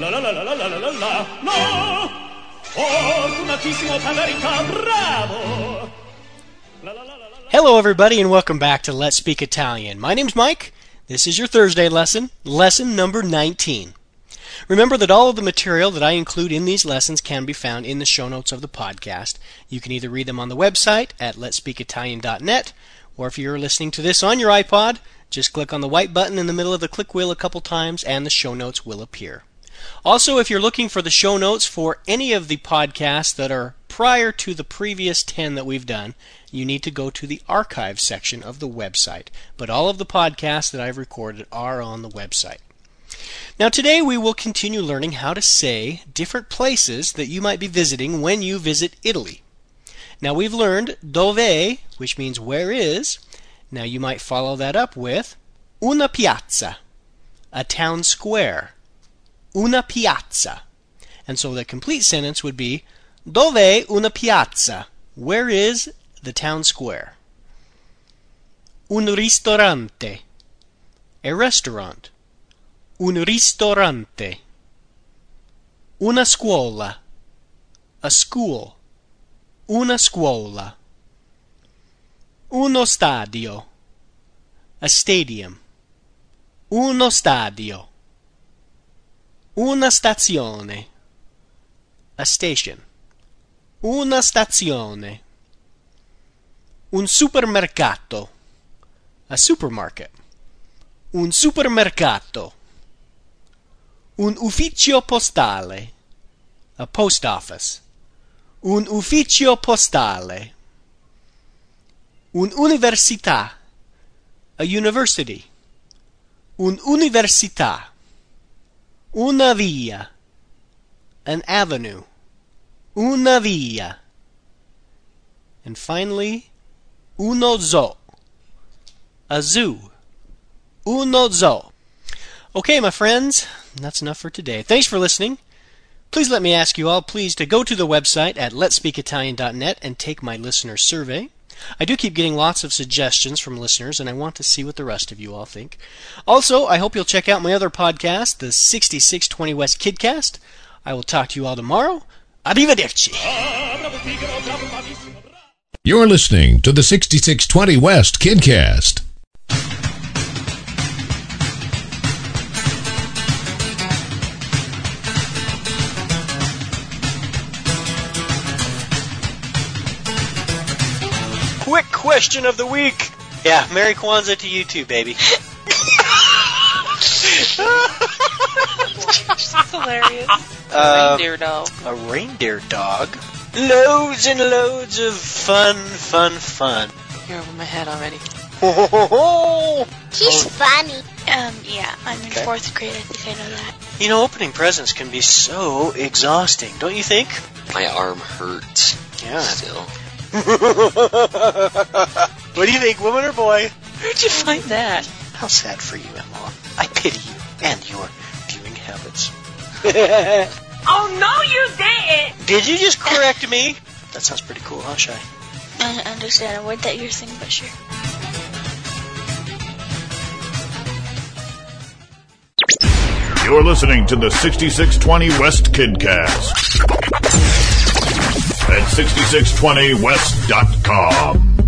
La la la la la la la la no! Hello, everybody, and welcome back to Let's Speak Italian. My name's Mike. This is your Thursday lesson, lesson number 19. Remember that all of the material that I include in these lessons can be found in the show notes of the podcast. You can either read them on the website at letspeakitalian.net, or if you're listening to this on your iPod, just click on the white button in the middle of the click wheel a couple times and the show notes will appear. Also, if you're looking for the show notes for any of the podcasts that are prior to the previous 10 that we've done, you need to go to the archive section of the website. But all of the podcasts that I've recorded are on the website. Now, today we will continue learning how to say different places that you might be visiting when you visit Italy. Now, we've learned dove, which means where is. Now, you might follow that up with una piazza, a town square. Una piazza. And so the complete sentence would be Dov'è una piazza? Where is the town square? Un ristorante. A restaurant. Un ristorante. Una scuola. A school. Una scuola. Uno stadio. A stadium. Uno stadio. Una stazione. A station. Una stazione. Un supermercato. A supermarket. Un supermercato. Un ufficio postale. A post office. Un ufficio postale. Un'università. A university. Un'università. Una via. An avenue. Una via. And finally, uno zoo. A zoo. Uno zoo. Okay, my friends, that's enough for today. Thanks for listening. Please let me ask you all, please, to go to the website at letspeakitalian.net and take my listener survey. I do keep getting lots of suggestions from listeners, and I want to see what the rest of you all think. Also, I hope you'll check out my other podcast, the 6620 West Kidcast. I will talk to you all tomorrow. Arrivederci. You're listening to the 6620 West Kidcast. Question of the week. Yeah, Merry Kwanzaa to you too, baby. That's hilarious. Uh, Reindeer dog. a reindeer dog. Loads and loads of fun, fun, fun. You're over my head already. He's funny. Um, yeah, I'm in Okay. fourth grade. I think I know that. You know, opening presents can be so exhausting, don't you think? My arm hurts Yeah. still. what do you think, woman or boy? Where'd you find that? How sad for you, Emma. I pity you and your viewing habits. Oh no, you didn't. Did you just correct me? That sounds pretty cool, huh, Shy? I understand a word that you're saying, but sure. You're listening to the 6620 West Kidcast at 6620west.com.